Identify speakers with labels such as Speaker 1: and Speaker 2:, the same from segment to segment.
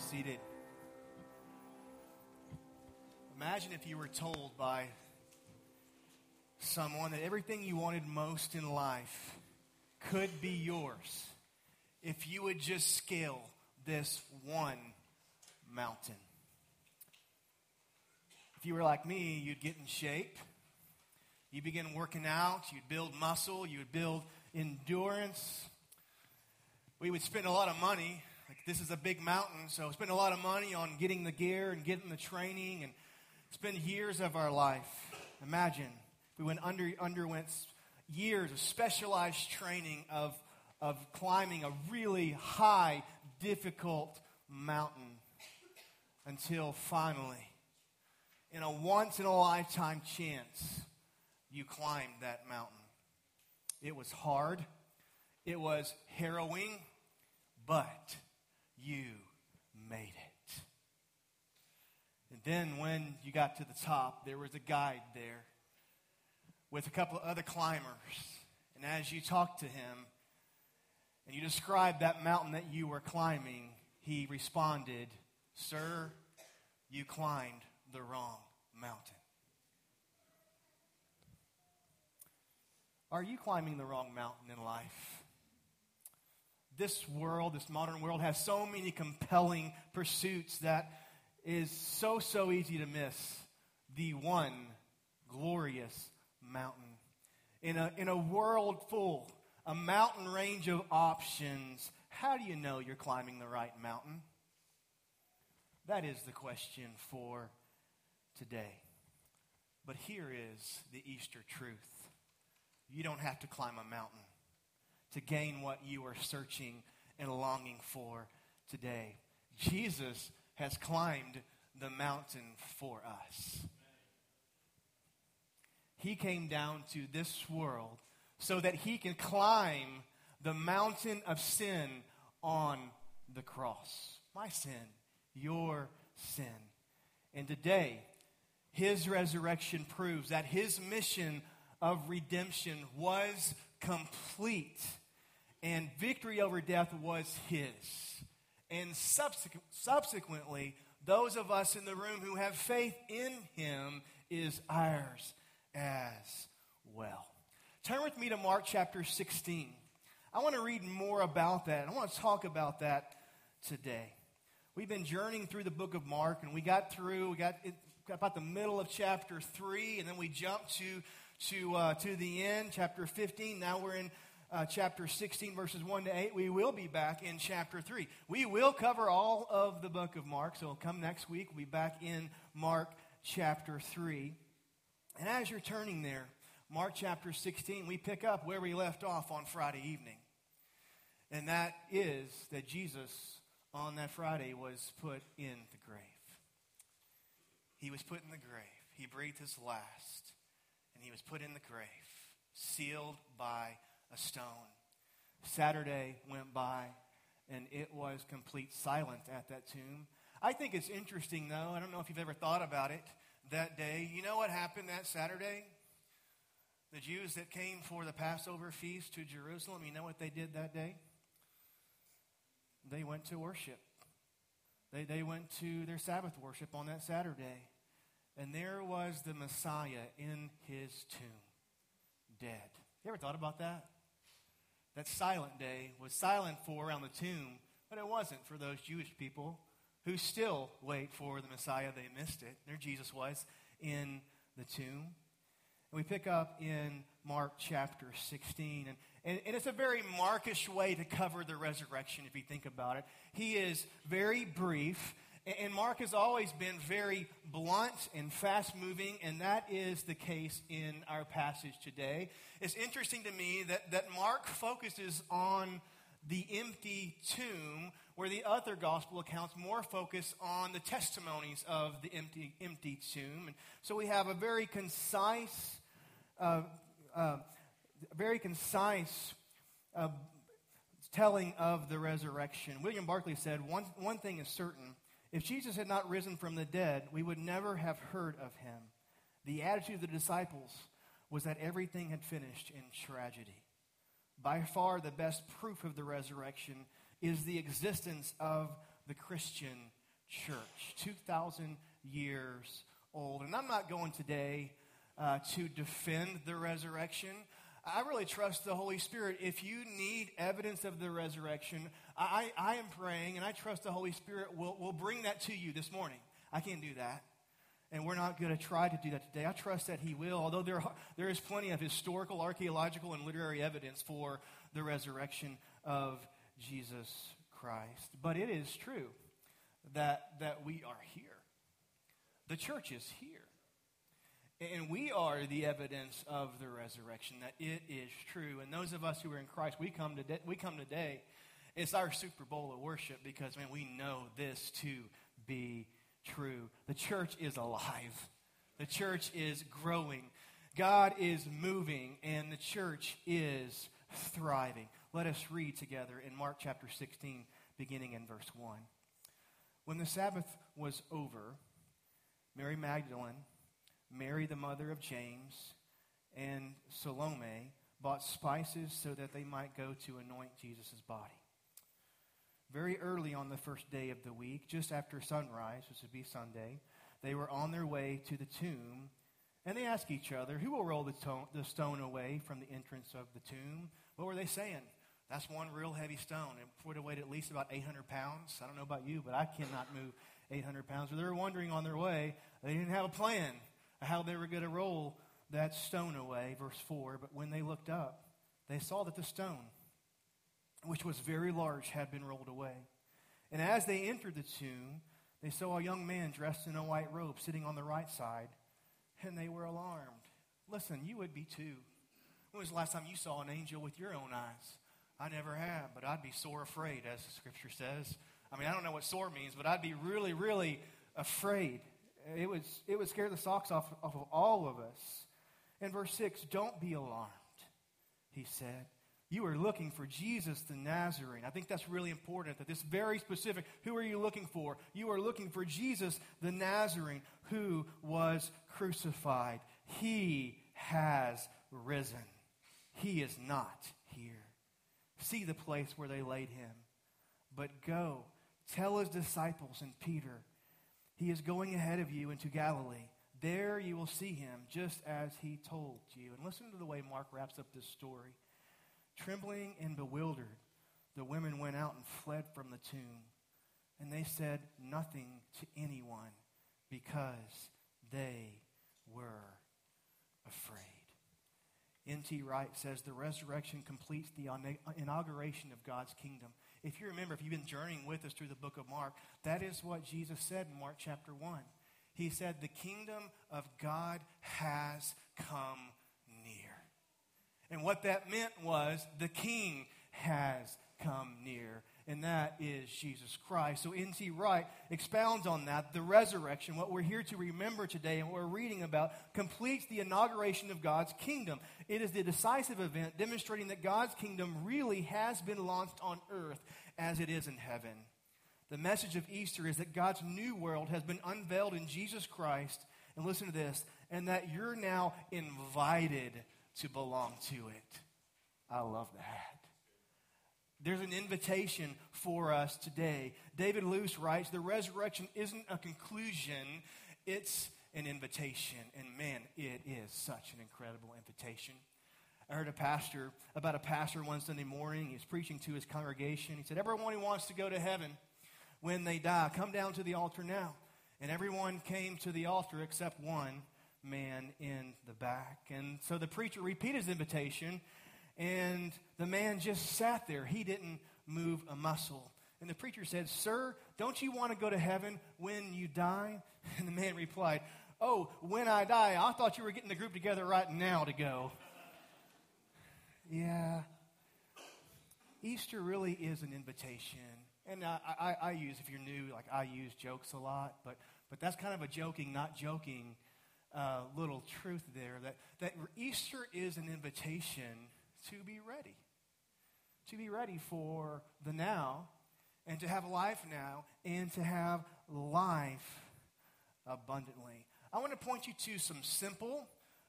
Speaker 1: seated. Imagine if you were told by someone that everything you wanted most in life could be yours if you would just scale this one mountain. If you were like me, you'd get in shape. You begin working out, you'd build muscle, you would build endurance. We would spend a lot of money. Like this is a big mountain, so spend a lot of money on getting the gear and getting the training and spend years of our life. Imagine we went under, underwent years of specialized training of, of climbing a really high, difficult mountain until finally, in a once in a lifetime chance, you climbed that mountain. It was hard, it was harrowing, but you made it. And then when you got to the top, there was a guide there with a couple of other climbers. And as you talked to him and you described that mountain that you were climbing, he responded, Sir, you climbed the wrong mountain. Are you climbing the wrong mountain in life? This world, this modern world, has so many compelling pursuits that is so, so easy to miss the one glorious mountain. In a, in a world full, a mountain range of options, how do you know you're climbing the right mountain? That is the question for today. But here is the Easter truth you don't have to climb a mountain to gain what you are searching and longing for today. Jesus has climbed the mountain for us. He came down to this world so that he can climb the mountain of sin on the cross. My sin, your sin. And today, his resurrection proves that his mission of redemption was complete and victory over death was his. And subsequent, subsequently, those of us in the room who have faith in him is ours as well. Turn with me to Mark chapter 16. I want to read more about that. I want to talk about that today. We've been journeying through the book of Mark, and we got through, we got, it, got about the middle of chapter 3, and then we jumped to, to, uh, to the end, chapter 15. Now we're in uh, chapter 16, verses 1 to 8. We will be back in chapter 3. We will cover all of the book of Mark, so come next week. We'll be back in Mark chapter 3. And as you're turning there, Mark chapter 16, we pick up where we left off on Friday evening. And that is that Jesus on that Friday was put in the grave. He was put in the grave. He breathed his last, and he was put in the grave, sealed by a stone. Saturday went by, and it was complete silence at that tomb. I think it's interesting, though. I don't know if you've ever thought about it that day. You know what happened that Saturday? The Jews that came for the Passover feast to Jerusalem, you know what they did that day? They went to worship. They, they went to their Sabbath worship on that Saturday. And there was the Messiah in his tomb, dead. You ever thought about that? That silent day was silent for around the tomb, but it wasn't for those Jewish people who still wait for the Messiah. They missed it. There Jesus was in the tomb. And we pick up in Mark chapter 16. And, and, and, it's a very Markish way to cover the resurrection if you think about it. He is very brief. And Mark has always been very blunt and fast moving, and that is the case in our passage today. It's interesting to me that, that Mark focuses on the empty tomb, where the other gospel accounts more focus on the testimonies of the empty, empty tomb. And so we have a very concise, uh, uh, very concise uh, telling of the resurrection. William Barclay said, one, one thing is certain. If Jesus had not risen from the dead, we would never have heard of him. The attitude of the disciples was that everything had finished in tragedy. By far, the best proof of the resurrection is the existence of the Christian church, 2,000 years old. And I'm not going today uh, to defend the resurrection. I really trust the Holy Spirit. If you need evidence of the resurrection, I, I am praying and I trust the Holy Spirit will, will bring that to you this morning. I can't do that. And we're not going to try to do that today. I trust that He will, although there, there is plenty of historical, archaeological, and literary evidence for the resurrection of Jesus Christ. But it is true that, that we are here. The church is here. And we are the evidence of the resurrection, that it is true. And those of us who are in Christ, we come today, we come today it's our Super Bowl of worship because, man, we know this to be true. The church is alive, the church is growing, God is moving, and the church is thriving. Let us read together in Mark chapter 16, beginning in verse 1. When the Sabbath was over, Mary Magdalene, Mary the mother of James, and Salome bought spices so that they might go to anoint Jesus' body. Very early on the first day of the week, just after sunrise, which would be Sunday, they were on their way to the tomb, and they asked each other, Who will roll the, to- the stone away from the entrance of the tomb? What were they saying? That's one real heavy stone. It would have weighed at least about 800 pounds. I don't know about you, but I cannot move 800 pounds. they were wondering on their way. They didn't have a plan how they were going to roll that stone away, verse 4. But when they looked up, they saw that the stone, which was very large, had been rolled away. And as they entered the tomb, they saw a young man dressed in a white robe sitting on the right side, and they were alarmed. Listen, you would be too. When was the last time you saw an angel with your own eyes? I never have, but I'd be sore afraid, as the scripture says. I mean, I don't know what sore means, but I'd be really, really afraid. It, was, it would scare the socks off, off of all of us. In verse 6, don't be alarmed, he said. You are looking for Jesus the Nazarene. I think that's really important that this very specific, who are you looking for? You are looking for Jesus the Nazarene who was crucified. He has risen. He is not here. See the place where they laid him. But go, tell his disciples and Peter he is going ahead of you into Galilee. There you will see him, just as he told you. And listen to the way Mark wraps up this story. Trembling and bewildered, the women went out and fled from the tomb. And they said nothing to anyone because they were afraid. N.T. Wright says the resurrection completes the inauguration of God's kingdom. If you remember, if you've been journeying with us through the book of Mark, that is what Jesus said in Mark chapter 1. He said, The kingdom of God has come. And what that meant was the king has come near and that is Jesus Christ. So N.T. Wright expounds on that. The resurrection, what we're here to remember today and what we're reading about, completes the inauguration of God's kingdom. It is the decisive event demonstrating that God's kingdom really has been launched on earth as it is in heaven. The message of Easter is that God's new world has been unveiled in Jesus Christ. And listen to this, and that you're now invited to belong to it. I love that. There's an invitation for us today. David Luce writes The resurrection isn't a conclusion, it's an invitation. And man, it is such an incredible invitation. I heard a pastor about a pastor one Sunday morning. He was preaching to his congregation. He said, Everyone who wants to go to heaven when they die, come down to the altar now. And everyone came to the altar except one man in the back. And so the preacher repeated his invitation and the man just sat there. He didn't move a muscle. And the preacher said, Sir, don't you want to go to heaven when you die? And the man replied, Oh, when I die, I thought you were getting the group together right now to go. Yeah. Easter really is an invitation. And I, I, I, use, if you're new, like I use jokes a lot, but, but that's kind of a joking, not joking uh, little truth there. That, that Easter is an invitation to be ready. To be ready for the now and to have life now and to have life abundantly. I want to point you to some simple,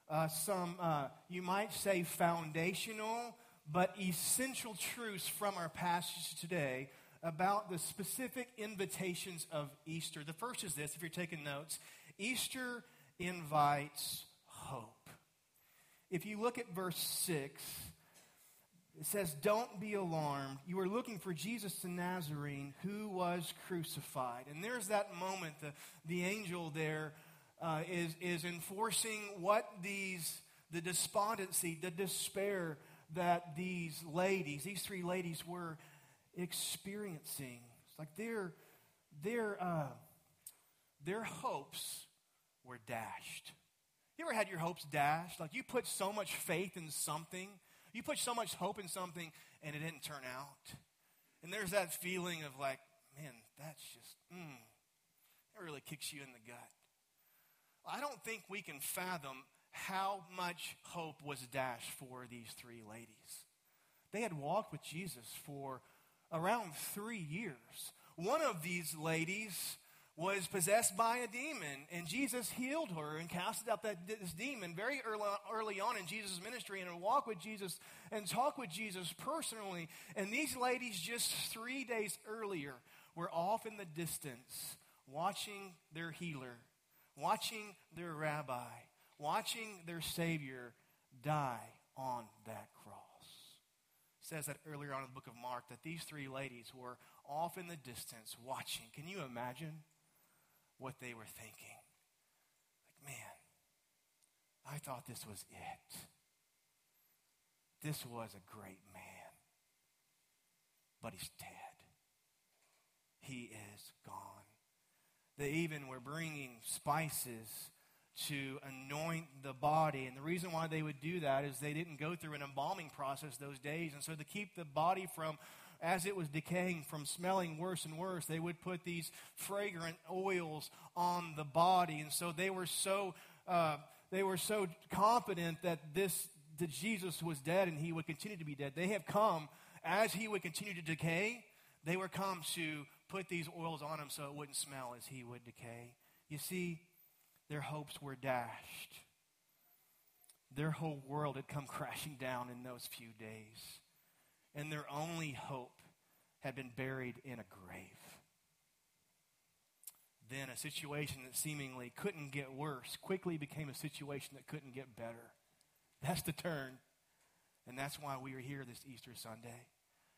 Speaker 1: uh, some, uh, you might say, foundational, but essential truths from our passage today about the specific invitations of Easter. The first is this if you're taking notes Easter invites hope. If you look at verse 6, it says, Don't be alarmed. You are looking for Jesus the Nazarene who was crucified. And there's that moment, the, the angel there uh, is is enforcing what these, the despondency, the despair that these ladies, these three ladies, were experiencing. It's like their, their, uh, their hopes were dashed. You ever had your hopes dashed? Like you put so much faith in something, you put so much hope in something, and it didn't turn out. And there's that feeling of like, man, that's just, mm, that really kicks you in the gut. I don't think we can fathom how much hope was dashed for these three ladies. They had walked with Jesus for around three years. One of these ladies was possessed by a demon, and Jesus healed her and casted out that this demon very early, early on in Jesus' ministry and walk with Jesus and talk with Jesus personally. And these ladies, just three days earlier, were off in the distance watching their healer, watching their rabbi, watching their Savior die on that cross says that earlier on in the book of Mark that these three ladies were off in the distance watching. Can you imagine what they were thinking? Like, man, I thought this was it. This was a great man. But he's dead. He is gone. They even were bringing spices to anoint the body. And the reason why they would do that is they didn't go through an embalming process those days. And so to keep the body from, as it was decaying, from smelling worse and worse, they would put these fragrant oils on the body. And so they were so, uh, they were so confident that this, that Jesus was dead and he would continue to be dead. They have come, as he would continue to decay, they were come to put these oils on him so it wouldn't smell as he would decay. You see, their hopes were dashed. Their whole world had come crashing down in those few days. And their only hope had been buried in a grave. Then a situation that seemingly couldn't get worse quickly became a situation that couldn't get better. That's the turn. And that's why we are here this Easter Sunday.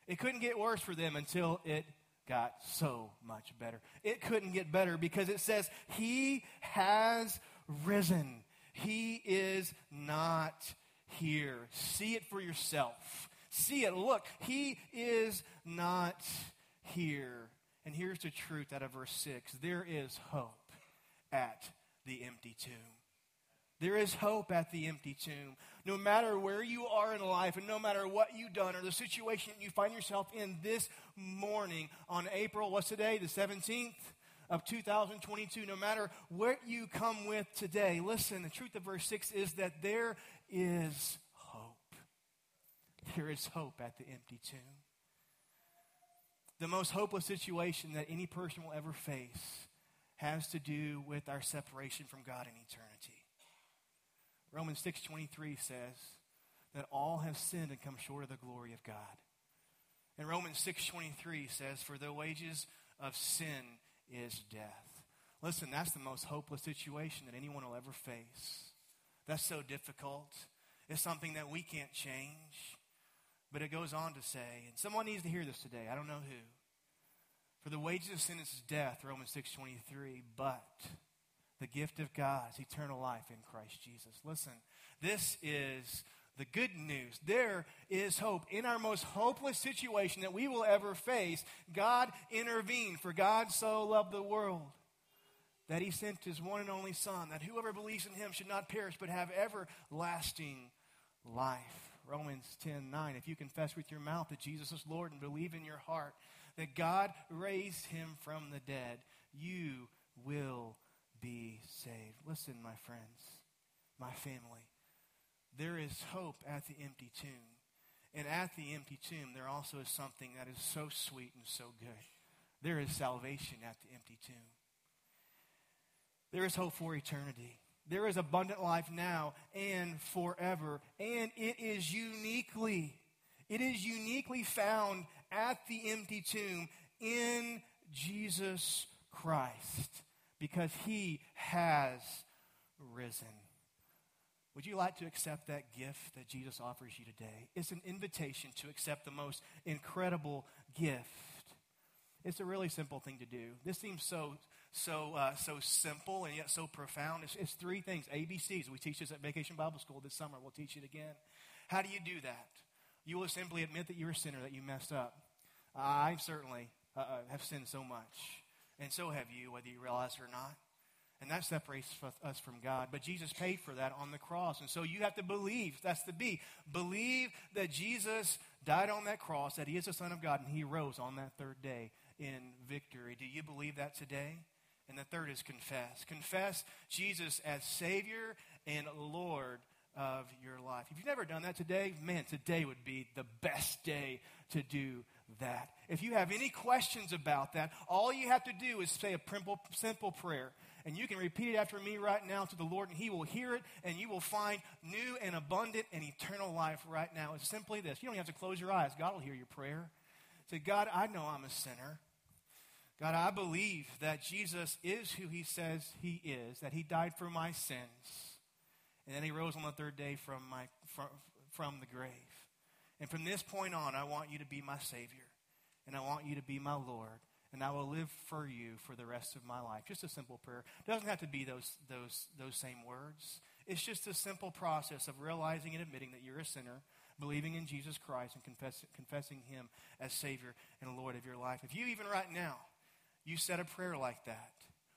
Speaker 1: It couldn't get worse for them until it got so much better. It couldn't get better because it says, He has risen. He is not here. See it for yourself. See it. Look, He is not here. And here's the truth out of verse 6 there is hope at the empty tomb. There is hope at the empty tomb. No matter where you are in life and no matter what you've done or the situation you find yourself in this morning on April, what's today, the 17th of 2022, no matter what you come with today, listen, the truth of verse 6 is that there is. There is hope at the empty tomb. The most hopeless situation that any person will ever face has to do with our separation from God in eternity. Romans 6:23 says that all have sinned and come short of the glory of God. And Romans 6:23 says for the wages of sin is death. Listen, that's the most hopeless situation that anyone will ever face. That's so difficult. It's something that we can't change. But it goes on to say, and someone needs to hear this today. I don't know who. For the wages of sin is death, Romans 6:23, but the gift of God is eternal life in Christ Jesus. Listen, this is the good news. There is hope. In our most hopeless situation that we will ever face, God intervened. For God so loved the world that he sent his one and only Son, that whoever believes in him should not perish but have everlasting life. Romans 10 9. If you confess with your mouth that Jesus is Lord and believe in your heart that God raised him from the dead, you will be saved. Listen, my friends, my family, there is hope at the empty tomb. And at the empty tomb, there also is something that is so sweet and so good. There is salvation at the empty tomb. There is hope for eternity. There is abundant life now and forever. And it is uniquely, it is uniquely found at the empty tomb in Jesus Christ because he has risen. Would you like to accept that gift that Jesus offers you today? It's an invitation to accept the most incredible gift. It's a really simple thing to do. This seems so so uh, so simple and yet so profound. It's, it's three things: ABCs. We teach this at Vacation Bible School this summer. We'll teach it again. How do you do that? You will simply admit that you're a sinner, that you messed up. I certainly uh, uh, have sinned so much, and so have you, whether you realize it or not. And that separates us from God. But Jesus paid for that on the cross. And so you have to believe. That's the B. Believe that Jesus died on that cross, that he is the Son of God, and he rose on that third day in victory. Do you believe that today? And the third is confess. Confess Jesus as Savior and Lord of your life. If you've never done that today, man, today would be the best day to do that. If you have any questions about that, all you have to do is say a simple, simple prayer and you can repeat it after me right now to the Lord, and He will hear it, and you will find new and abundant and eternal life right now. It's simply this. You don't have to close your eyes. God will hear your prayer. Say, God, I know I'm a sinner. God, I believe that Jesus is who He says He is, that He died for my sins, and then He rose on the third day from, my, from, from the grave. And from this point on, I want you to be my Savior, and I want you to be my Lord and I will live for you for the rest of my life. Just a simple prayer. It doesn't have to be those, those, those same words. It's just a simple process of realizing and admitting that you're a sinner, believing in Jesus Christ, and confess, confessing Him as Savior and Lord of your life. If you, even right now, you said a prayer like that,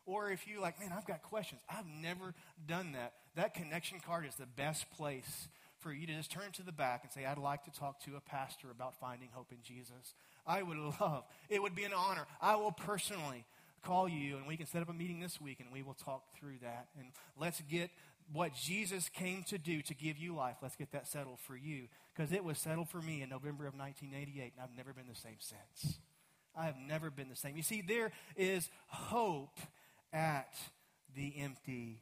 Speaker 1: or if you like, man, I've got questions, I've never done that, that connection card is the best place for you to just turn to the back and say, I'd like to talk to a pastor about finding hope in Jesus. I would love, it would be an honor. I will personally call you and we can set up a meeting this week and we will talk through that. And let's get what Jesus came to do to give you life. Let's get that settled for you because it was settled for me in November of 1988 and I've never been the same since. I have never been the same. You see, there is hope at the empty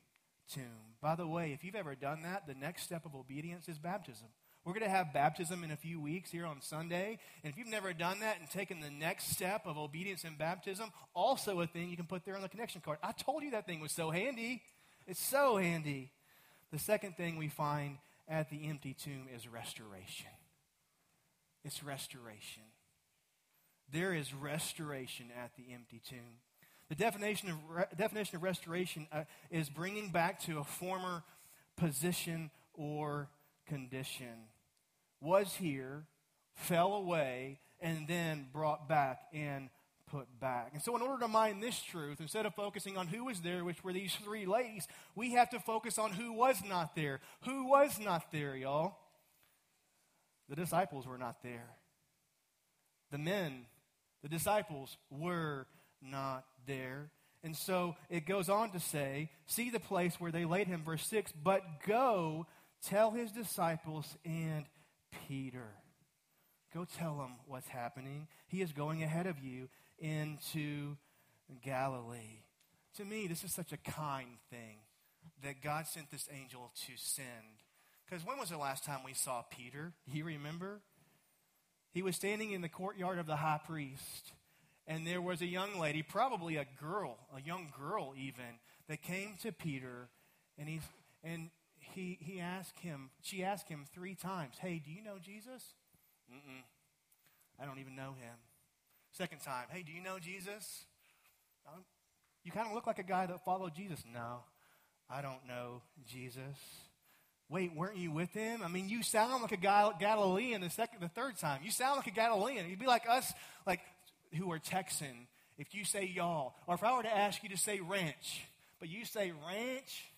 Speaker 1: tomb. By the way, if you've ever done that, the next step of obedience is baptism. We're going to have baptism in a few weeks here on Sunday. And if you've never done that and taken the next step of obedience in baptism, also a thing you can put there on the connection card. I told you that thing was so handy. It's so handy. The second thing we find at the empty tomb is restoration. It's restoration. There is restoration at the empty tomb. The definition of, re- definition of restoration uh, is bringing back to a former position or condition. Was here, fell away, and then brought back and put back. And so, in order to mind this truth, instead of focusing on who was there, which were these three ladies, we have to focus on who was not there. Who was not there, y'all? The disciples were not there. The men, the disciples, were not there. And so it goes on to say, see the place where they laid him, verse 6, but go tell his disciples and Peter. Go tell him what's happening. He is going ahead of you into Galilee. To me, this is such a kind thing that God sent this angel to send. Because when was the last time we saw Peter? You remember? He was standing in the courtyard of the high priest and there was a young lady, probably a girl, a young girl even, that came to Peter, and he and he he asked him. She asked him three times, "Hey, do you know Jesus?" Mm-mm. I don't even know him. Second time, "Hey, do you know Jesus?" Um, you kind of look like a guy that followed Jesus. No, I don't know Jesus. Wait, weren't you with him? I mean, you sound like a Galilean the second, the third time. You sound like a Galilean. You'd be like us, like who are Texan, if you say y'all, or if I were to ask you to say ranch, but you say ranch,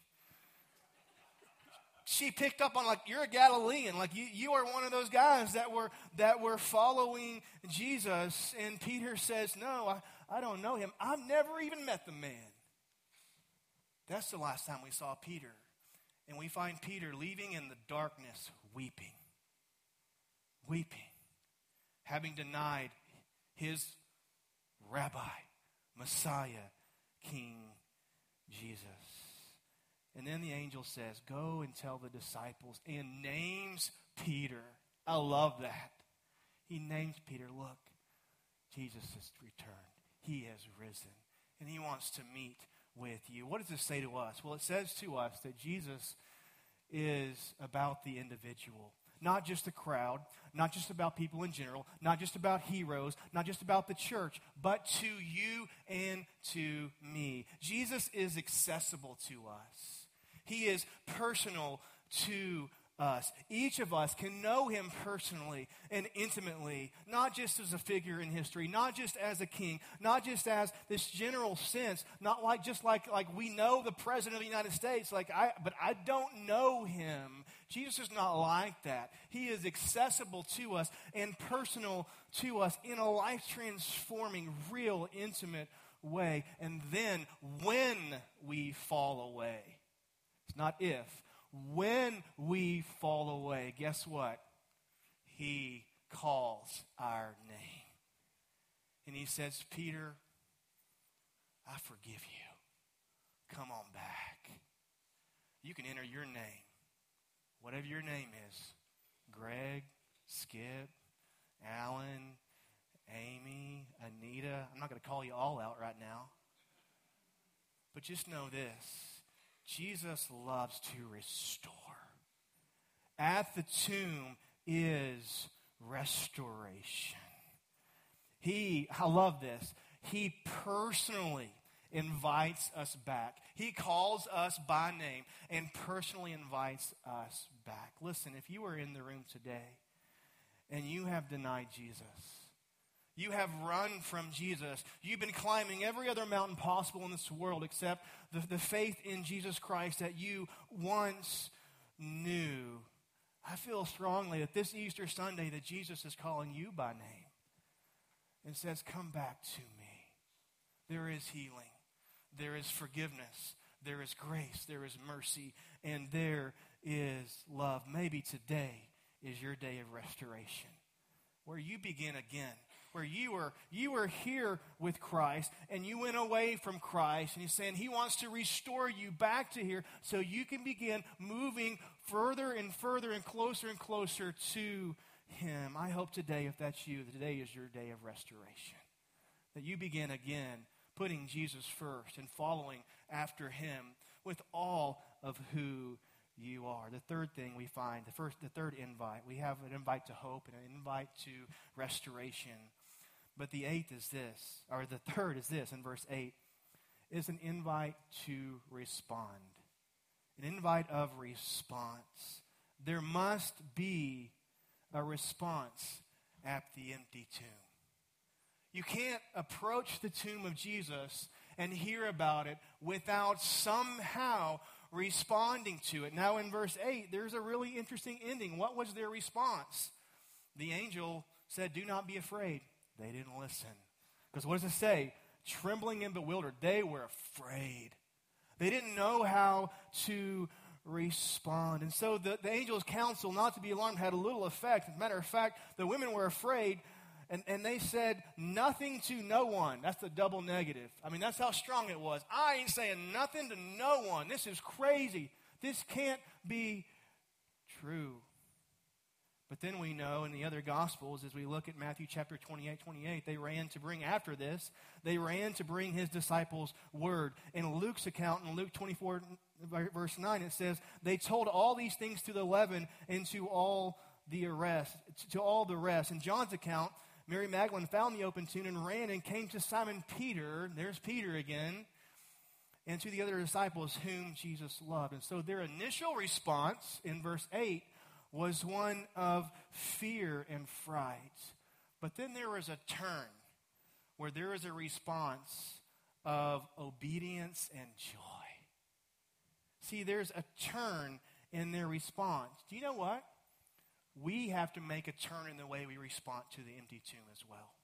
Speaker 1: she picked up on like you're a Galilean, like you, you are one of those guys that were that were following Jesus. And Peter says, No, I, I don't know him. I've never even met the man. That's the last time we saw Peter. And we find Peter leaving in the darkness, weeping. Weeping. Having denied his Rabbi, Messiah, King Jesus. And then the angel says, Go and tell the disciples, and names Peter. I love that. He names Peter, Look, Jesus has returned. He has risen. And he wants to meet with you. What does this say to us? Well, it says to us that Jesus is about the individual not just the crowd, not just about people in general, not just about heroes, not just about the church, but to you and to me. Jesus is accessible to us, He is personal to us. Each of us can know him personally and intimately, not just as a figure in history, not just as a king, not just as this general sense, not like just like like we know the president of the United States, like I but I don't know him. Jesus is not like that. He is accessible to us and personal to us in a life transforming, real, intimate way. And then when we fall away, it's not if, when we fall away, guess what? He calls our name. And he says, Peter, I forgive you. Come on back. You can enter your name, whatever your name is Greg, Skip, Alan, Amy, Anita. I'm not going to call you all out right now. But just know this Jesus loves to restore. At the tomb is restoration. He, I love this, he personally invites us back. He calls us by name and personally invites us back. Listen, if you are in the room today and you have denied Jesus, you have run from Jesus. You've been climbing every other mountain possible in this world except the, the faith in Jesus Christ that you once knew. I feel strongly that this Easter Sunday that Jesus is calling you by name and says, Come back to me. There is healing, there is forgiveness, there is grace, there is mercy, and there is love. Maybe today is your day of restoration where you begin again where you were you were here with Christ and you went away from Christ and he's saying he wants to restore you back to here so you can begin moving further and further and closer and closer to him. I hope today if that's you today is your day of restoration. That you begin again putting Jesus first and following after him with all of who you are. The third thing we find, the first the third invite, we have an invite to hope and an invite to restoration. But the eighth is this, or the third is this in verse 8, is an invite to respond. An invite of response. There must be a response at the empty tomb. You can't approach the tomb of Jesus and hear about it without somehow responding to it. Now, in verse 8, there's a really interesting ending. What was their response? The angel said, Do not be afraid. They didn't listen. Because what does it say? Trembling and bewildered. They were afraid. They didn't know how to respond. And so the, the angel's counsel not to be alarmed had a little effect. As a matter of fact, the women were afraid and, and they said nothing to no one. That's the double negative. I mean, that's how strong it was. I ain't saying nothing to no one. This is crazy. This can't be true. But then we know in the other Gospels, as we look at Matthew chapter 28, 28, they ran to bring after this, they ran to bring his disciples word. In Luke's account, in Luke 24, verse 9, it says, They told all these things to the eleven and to all the rest, to all the rest. In John's account, Mary Magdalene found the open tomb and ran and came to Simon Peter, there's Peter again, and to the other disciples whom Jesus loved. And so their initial response in verse 8 was one of fear and fright. But then there was a turn where there was a response of obedience and joy. See, there's a turn in their response. Do you know what? We have to make a turn in the way we respond to the empty tomb as well.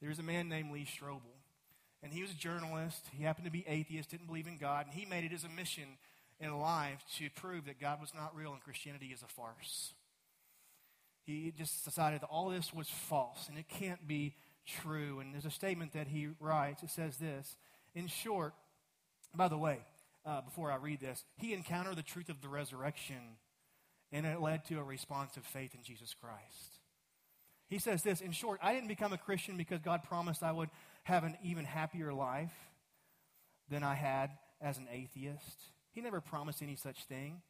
Speaker 1: There's a man named Lee Strobel, and he was a journalist. He happened to be atheist, didn't believe in God, and he made it as a mission in life to prove that God was not real and Christianity is a farce. He just decided that all this was false and it can't be true. And there's a statement that he writes. It says this In short, by the way, uh, before I read this, he encountered the truth of the resurrection and it led to a response of faith in Jesus Christ. He says this In short, I didn't become a Christian because God promised I would have an even happier life than I had as an atheist. He never promised any such thing.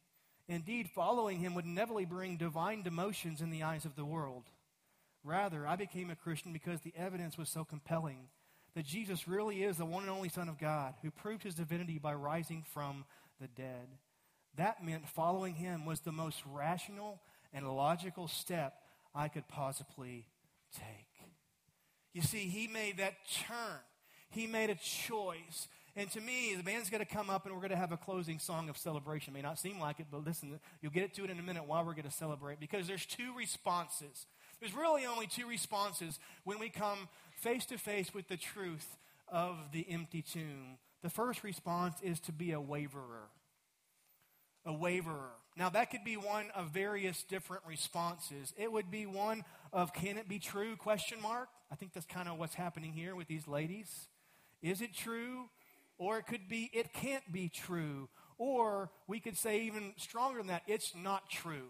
Speaker 1: Indeed, following him would inevitably bring divine demotions in the eyes of the world. Rather, I became a Christian because the evidence was so compelling that Jesus really is the one and only Son of God who proved his divinity by rising from the dead. That meant following him was the most rational and logical step I could possibly take. You see, he made that turn, he made a choice. And to me, the band's going to come up and we're going to have a closing song of celebration. It may not seem like it, but listen, you'll get to it in a minute while we're going to celebrate because there's two responses. There's really only two responses when we come face to face with the truth of the empty tomb. The first response is to be a waverer. A waverer. Now, that could be one of various different responses. It would be one of, can it be true? Question mark. I think that's kind of what's happening here with these ladies. Is it true? Or it could be, it can't be true. Or we could say even stronger than that, it's not true.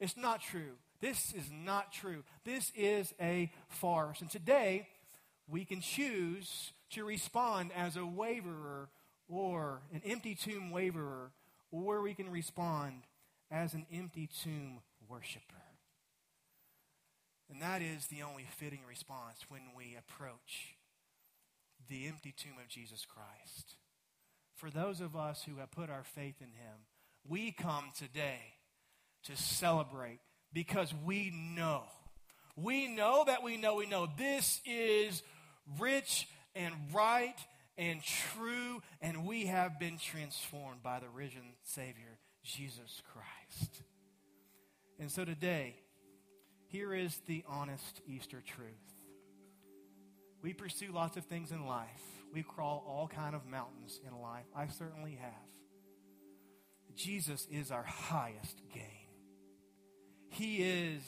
Speaker 1: It's not true. This is not true. This is a farce. And today, we can choose to respond as a waverer or an empty tomb waverer, or we can respond as an empty tomb worshiper. And that is the only fitting response when we approach the empty tomb of Jesus Christ. For those of us who have put our faith in him, we come today to celebrate because we know. We know that we know we know this is rich and right and true, and we have been transformed by the risen Savior, Jesus Christ. And so today, here is the honest Easter truth. We pursue lots of things in life. We crawl all kind of mountains in life. I certainly have. Jesus is our highest gain. He is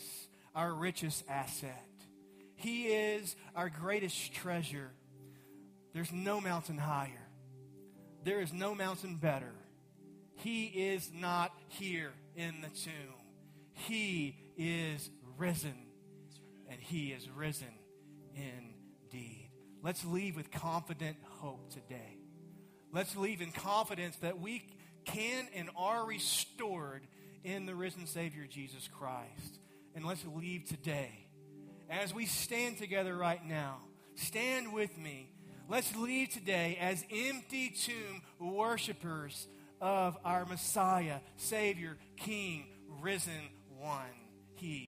Speaker 1: our richest asset. He is our greatest treasure. There's no mountain higher. There is no mountain better. He is not here in the tomb. He is risen, and He is risen indeed. Let's leave with confident hope today. Let's leave in confidence that we can and are restored in the risen Savior Jesus Christ. And let's leave today as we stand together right now. Stand with me. Let's leave today as empty tomb worshipers of our Messiah, Savior, King, risen one. He